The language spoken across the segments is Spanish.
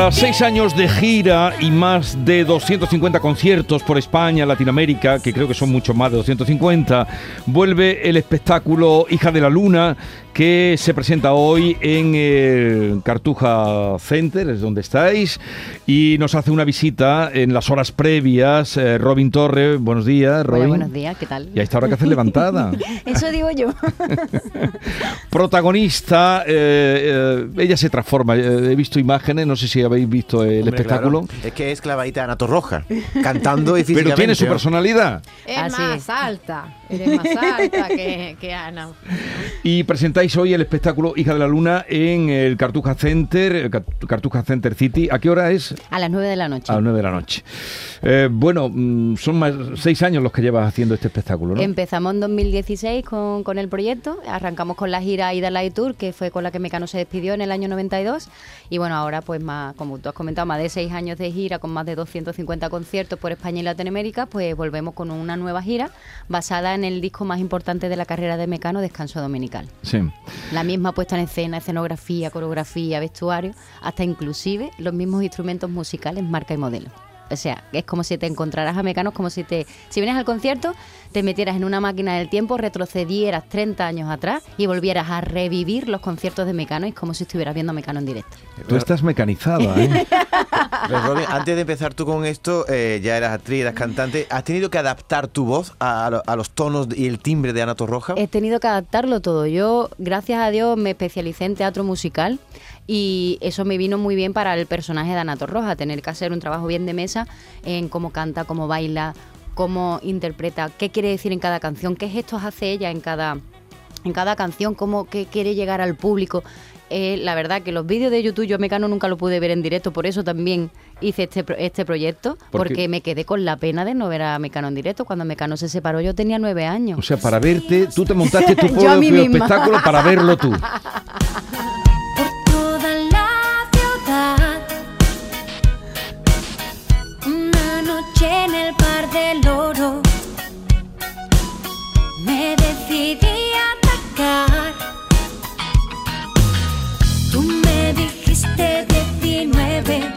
Tras seis años de gira y más de 250 conciertos por España, Latinoamérica, que creo que son mucho más de 250, vuelve el espectáculo Hija de la Luna, que se presenta hoy en el Cartuja Center, es donde estáis, y nos hace una visita en las horas previas. eh, Robin Torre, buenos días, Robin. Hola, buenos días, ¿qué tal? Y a esta hora que haces levantada. Eso digo yo. Protagonista, eh, eh, ella se transforma. He visto imágenes, no sé si habéis visto el Hombre, espectáculo. claro, es que es clavadita de Anato Roja, cantando y Pero físicamente. tiene su personalidad. Es Así más es. alta, eres más alta que, que Ana. Y presentáis hoy el espectáculo Hija de la Luna en el Cartuja Center, el Cartuja Center City. ¿A qué hora es? A las 9 de la noche. A las 9 de la noche. Eh, bueno, mm, son más seis años los que llevas haciendo este espectáculo, ¿no? Empezamos en 2016 con, con el proyecto, arrancamos con la gira Ida Light Tour, que fue con la que Mecano se despidió en el año 92, y bueno, ahora pues más, como tú has comentado, más de seis años de gira, con más de 250 conciertos por España y Latinoamérica, pues volvemos con una nueva gira basada en el disco más importante de la carrera de Mecano, Descanso Dominical. Sí. La misma puesta en escena, escenografía, coreografía, vestuario, hasta inclusive los mismos instrumentos musicales, marca y modelo. O sea, es como si te encontraras a Mecanos, como si te, si vienes al concierto, te metieras en una máquina del tiempo, retrocedieras 30 años atrás y volvieras a revivir los conciertos de Mecano, y es como si estuvieras viendo Mecano en directo. Tú estás mecanizada, ¿eh? Pero, Robin, antes de empezar tú con esto, eh, ya eras actriz, eras cantante. ¿Has tenido que adaptar tu voz a, a los tonos y el timbre de Anato Roja? He tenido que adaptarlo todo. Yo, gracias a Dios, me especialicé en teatro musical y eso me vino muy bien para el personaje de Anato Roja, tener que hacer un trabajo bien de mesa en cómo canta, cómo baila, cómo interpreta, qué quiere decir en cada canción, qué gestos hace ella en cada, en cada canción, cómo qué quiere llegar al público. Eh, la verdad que los vídeos de YouTube yo a Mecano nunca lo pude ver en directo, por eso también hice este, pro- este proyecto, porque me quedé con la pena de no ver a Mecano en directo. Cuando Mecano se separó yo tenía nueve años. O sea, para verte, tú te montaste tu propio espectáculo para verlo tú. bar del oro. Me decidí a atacar. Tú me dijiste 19.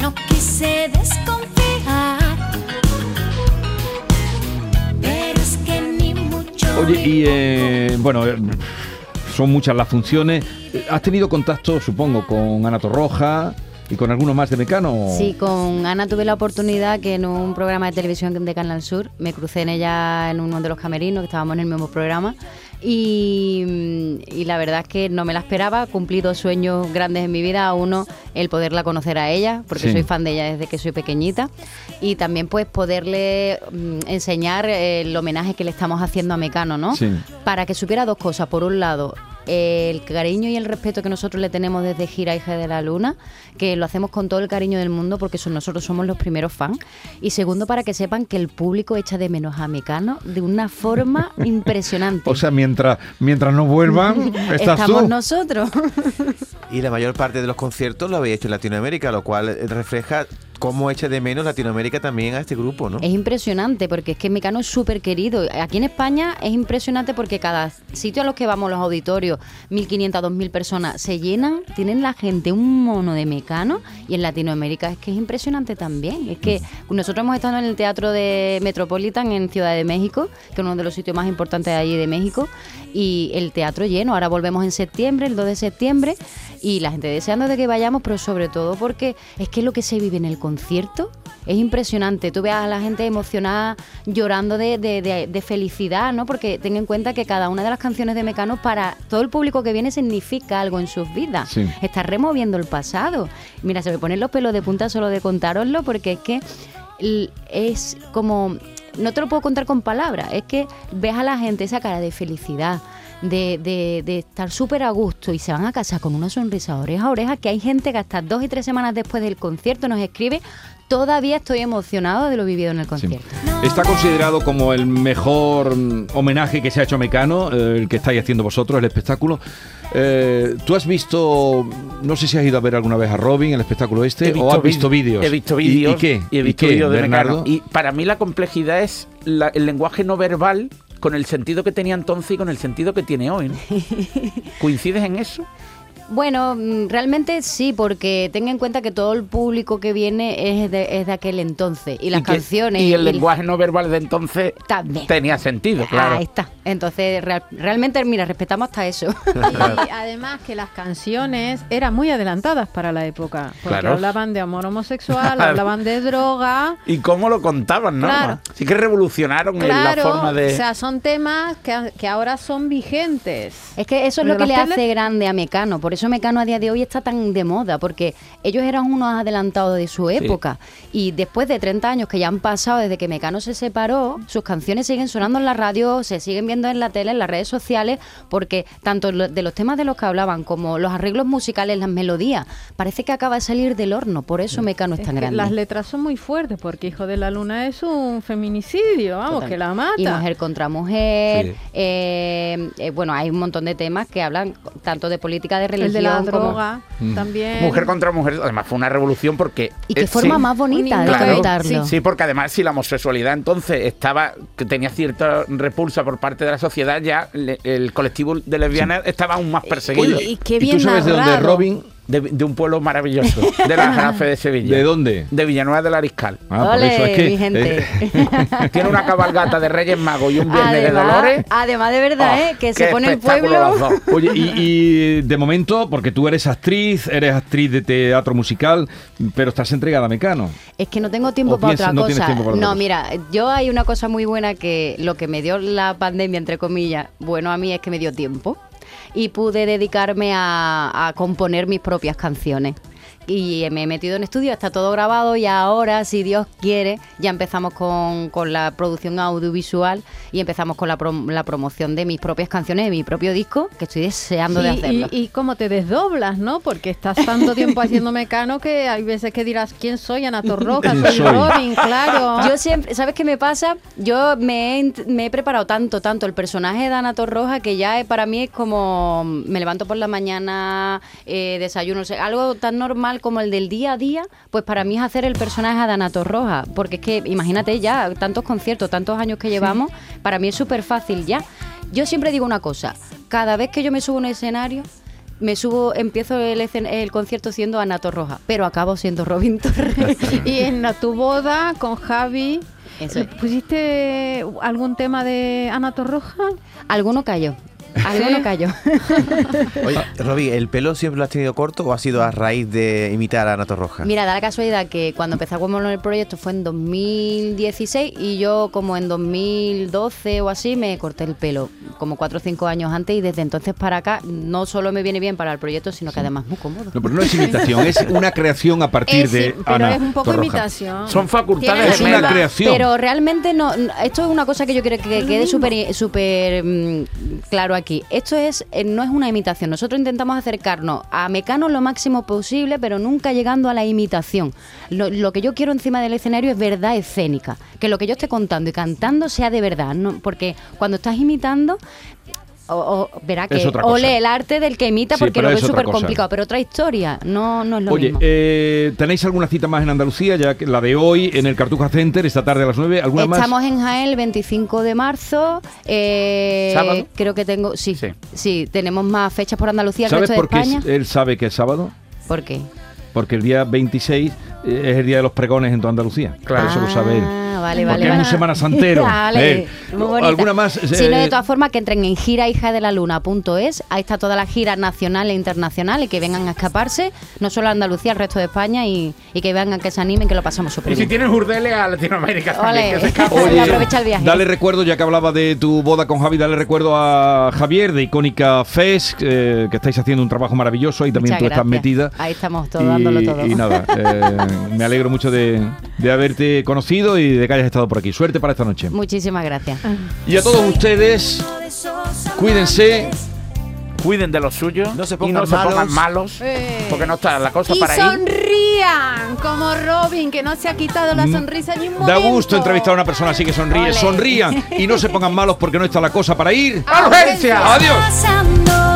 No quise desconfiar. Pero es que ni mucho. Oye, y eh, bueno, eh, son muchas las funciones. ¿Has tenido contacto, supongo, con Ana Torroja y con alguno más de Mecano? Sí, con Ana tuve la oportunidad que en un programa de televisión de Canal Sur me crucé en ella en uno de los camerinos, que estábamos en el mismo programa. Y, mm, y la verdad es que no me la esperaba, cumplí dos sueños grandes en mi vida. Uno, el poderla conocer a ella, porque Sí. soy fan de ella desde que soy pequeñita. Y también pues poderle mm, enseñar el homenaje que le estamos haciendo a Mecano, ¿no? Sí. Para que supiera dos cosas. Por un lado, el cariño y el respeto que nosotros le tenemos desde Gira Hija de la Luna, que lo hacemos con todo el cariño del mundo porque son, nosotros somos los primeros fans. Y segundo, para que sepan que el público echa de menos a Mecano de una forma impresionante. O sea, mientras, mientras no vuelvan, estás Estamos tú. nosotros. Y la mayor parte de los conciertos lo habéis hecho en Latinoamérica, lo cual refleja cómo echa de menos Latinoamérica también a este grupo, ¿no? Es impresionante porque es que Mecano es súper querido. Aquí en España es impresionante porque cada sitio a los que vamos, los auditorios, 1.500, 2.000 personas, se llenan, tienen la gente un mono de Mecano y en Latinoamérica es que es impresionante también. Es que nosotros hemos estado en el Teatro de Metropolitan en Ciudad de México, que es uno de los sitios más importantes allí de México, y el teatro lleno. Ahora volvemos en septiembre, el 2 de septiembre, y la gente deseando de que vayamos, pero sobre todo porque es que lo que se vive en el concierto es impresionante. Tú ves a la gente emocionada, llorando de, de- de- de felicidad, ¿no? Porque ten en cuenta que cada una de las canciones de Mecano para todo el público que viene significa algo en sus vidas. Sí. Está removiendo el pasado. Mira, se me ponen los pelos de punta solo de contároslo porque es que es como no te lo puedo contar con palabras, es que ves a la gente esa cara de felicidad. De, de- de estar súper a gusto y se van a casa con una sonrisa oreja a oreja, que hay gente que hasta dos y tres semanas después del concierto nos escribe, todavía estoy emocionado de lo vivido en el Sí. concierto. Está considerado como el mejor mm, homenaje que se ha hecho a Mecano, eh, el que estáis haciendo vosotros, el espectáculo. Eh, ¿Tú has visto, no sé si has ido a ver alguna vez a Robin, el espectáculo este, o has visto vídeos? He visto ¿Y- vídeos. ¿Y, qué? Y he visto ¿Y qué, vídeos de Bernardo? Mecano. Y para mí la complejidad es la- el lenguaje no verbal con el sentido que tenía entonces y con el sentido que tiene hoy. ¿no? ¿Coincides en eso? Bueno, mm, realmente sí, porque tenga en cuenta que todo el público que viene es de, es de aquel entonces. Y las canciones. Y el y- lenguaje no verbal de entonces También. tenía sentido, claro. Ahí está. Entonces, real- realmente, mira, respetamos hasta eso. Y además que las canciones eran muy adelantadas para la época, porque Claro. hablaban de amor homosexual, hablaban de droga. Y cómo lo contaban, ¿no? Claro. Sí que revolucionaron en la Claro, forma de... o sea, son temas que, que ahora son vigentes. Es que eso es lo que le hace grande a Mecano. Por eso Mecano a día de hoy está tan de moda, porque ellos eran unos adelantados de su época. Y después de 30 años que ya han pasado desde que Mecano se separó, sus canciones siguen sonando en la radio, se siguen viendo en la tele, en las redes sociales, porque tanto de los temas de los que hablaban como los arreglos musicales, las melodías, parece que acaba de salir del horno. Por eso Mecano es Es tan grande. las letras son muy fuertes, porque Hijo de la Luna es un feminicidio, vamos, Total. que la mata. Y mujer contra mujer. Sí. eh, eh, bueno, hay un montón de temas que hablan tanto de política de religión El de la como- droga también. Mujer contra mujer, además fue una revolución porque... Y qué eh, forma sí. más bonita de Claro. contarlo. Sí, porque además si la homosexualidad entonces estaba que tenía cierta repulsa por parte de la sociedad, ya le- el colectivo de lesbianas estaba aún más perseguido. Y, y qué ¿Y bien tú sabes de dónde. Robin? De, de un pueblo maravilloso, de la Jarafe de Sevilla. ¿De dónde? De Villanueva del Ariscal. Ah, por eso es que, mi gente. eh, Tiene una cabalgata de Reyes Magos y un viernes de además, Dolores. además de verdad, Oh, ¿eh? que se pone el pueblo. Oye, y, y de momento, porque tú eres actriz, eres actriz de teatro musical, pero estás entregada a Mecano. Es que no tengo tiempo para piensas- otra no cosa. tiempo para otra no, cosa. mira, yo hay una cosa muy buena que lo que me dio la pandemia, entre comillas, bueno a mí es que me dio tiempo y pude dedicarme a, componer mis propias canciones. Y me he metido en estudio, está todo grabado y ahora, si Dios quiere, ya empezamos con, con la producción audiovisual y empezamos con la, prom- la promoción de mis propias canciones, de mi propio disco, que estoy deseando de hacerlo. y, y cómo te desdoblas, ¿no? Porque estás tanto tiempo haciendo mecano que hay veces que dirás, ¿quién soy? Ana Torroja, ¿Quién soy soy? Robin, claro. Yo siempre, ¿sabes qué me pasa? Yo me he, int- me he preparado tanto, tanto el personaje de Ana Torroja que ya para mí es como me levanto por la mañana, eh, desayuno, o sea, algo tan normal como el del día a día, pues para mí es hacer el personaje de Ana Torroja, porque es que imagínate ya, tantos conciertos, tantos años que llevamos, para mí es súper fácil ya. Yo siempre digo una cosa, cada vez que yo me subo a un escenario, me subo, empiezo el, concierto siendo Ana Torroja, pero acabo siendo Robin Torres. Y en la- tu boda con Javi, es. ¿pusiste algún tema de Ana Torroja? Alguno cayó. Alguno cayó. Oye, Robbie, ¿el pelo siempre lo has tenido corto o ha sido a raíz de imitar a Ana Torroja? Mira, da la casualidad que cuando empezamos con el proyecto fue en 2016 y yo como en 2012 o así me corté el pelo, como 4 o 5 años antes y desde entonces para acá no solo me viene bien para el proyecto, sino que además es muy cómodo. No, pero no es imitación, es una creación a partir Eh, de pero Ana es un poco Torroja. imitación. Son facultades Es una creación. Pero realmente no, no- esto es una cosa que yo quiero que quede súper súper mm, claro aquí. Esto es eh, no es una imitación. Nosotros intentamos acercarnos a Mecano lo máximo posible, pero nunca llegando a la imitación. Lo, que yo quiero encima del escenario es verdad escénica, que lo que yo esté contando y cantando sea de verdad, ¿no? porque cuando estás imitando o, o- verá que ole el arte del que imita Sí, porque pero lo es ve súper complicado, pero otra historia, no, no es lo Oye, mismo. eh, ¿tenéis alguna cita más en Andalucía? Ya que la de hoy en el Cartuja Center, esta tarde a las 9. ¿Alguna más? Estamos en Jaén el 25 de marzo. eh, ¿Sábado? Creo que tengo. Sí, Sí. sí. tenemos más fechas por Andalucía, el ¿Sabes resto de por qué España. él sabe que es sábado? ¿Por qué? Porque el día 26 eh, es el día de los pregones en toda Andalucía. Claro. Eso lo sabe él. Ah, vale, Porque vale. es vale. un semana santero. Vale, Eh. ¿Alguna más? Si no, Eh, de todas formas, que entren en gira hija de la luna.es. Ahí está toda la gira nacional e internacional y que vengan a escaparse, no solo a Andalucía, al resto de España y, y que vengan, que se animen, que lo pasamos súper Y si bien. tienes urdeles a Latinoamérica también, que se. Oye, aprovecha el viaje. Dale recuerdo, ya que hablaba de tu boda con Javi, dale recuerdo a Javier de Icónica Fest, eh, que estáis haciendo un trabajo maravilloso y también Muchas tú estás gracias. metida. Ahí estamos todos Y- dándolo todo. Y nada, eh, me alegro mucho de, de haberte conocido y de que hayas estado por aquí. Suerte para esta noche. Muchísimas gracias. Y a todos ustedes, cuídense. Cuiden de los suyos No se y pongan no se pongan malos. malos, Eh. porque no está la cosa Y para ir. sonrían, como Robin, que no se ha quitado la sonrisa ni un Da gusto entrevistar a una persona así que sonríe. Ole. Sonrían y no se pongan malos porque no está la cosa para ir. ¡A urgencia! Adiós. Pasando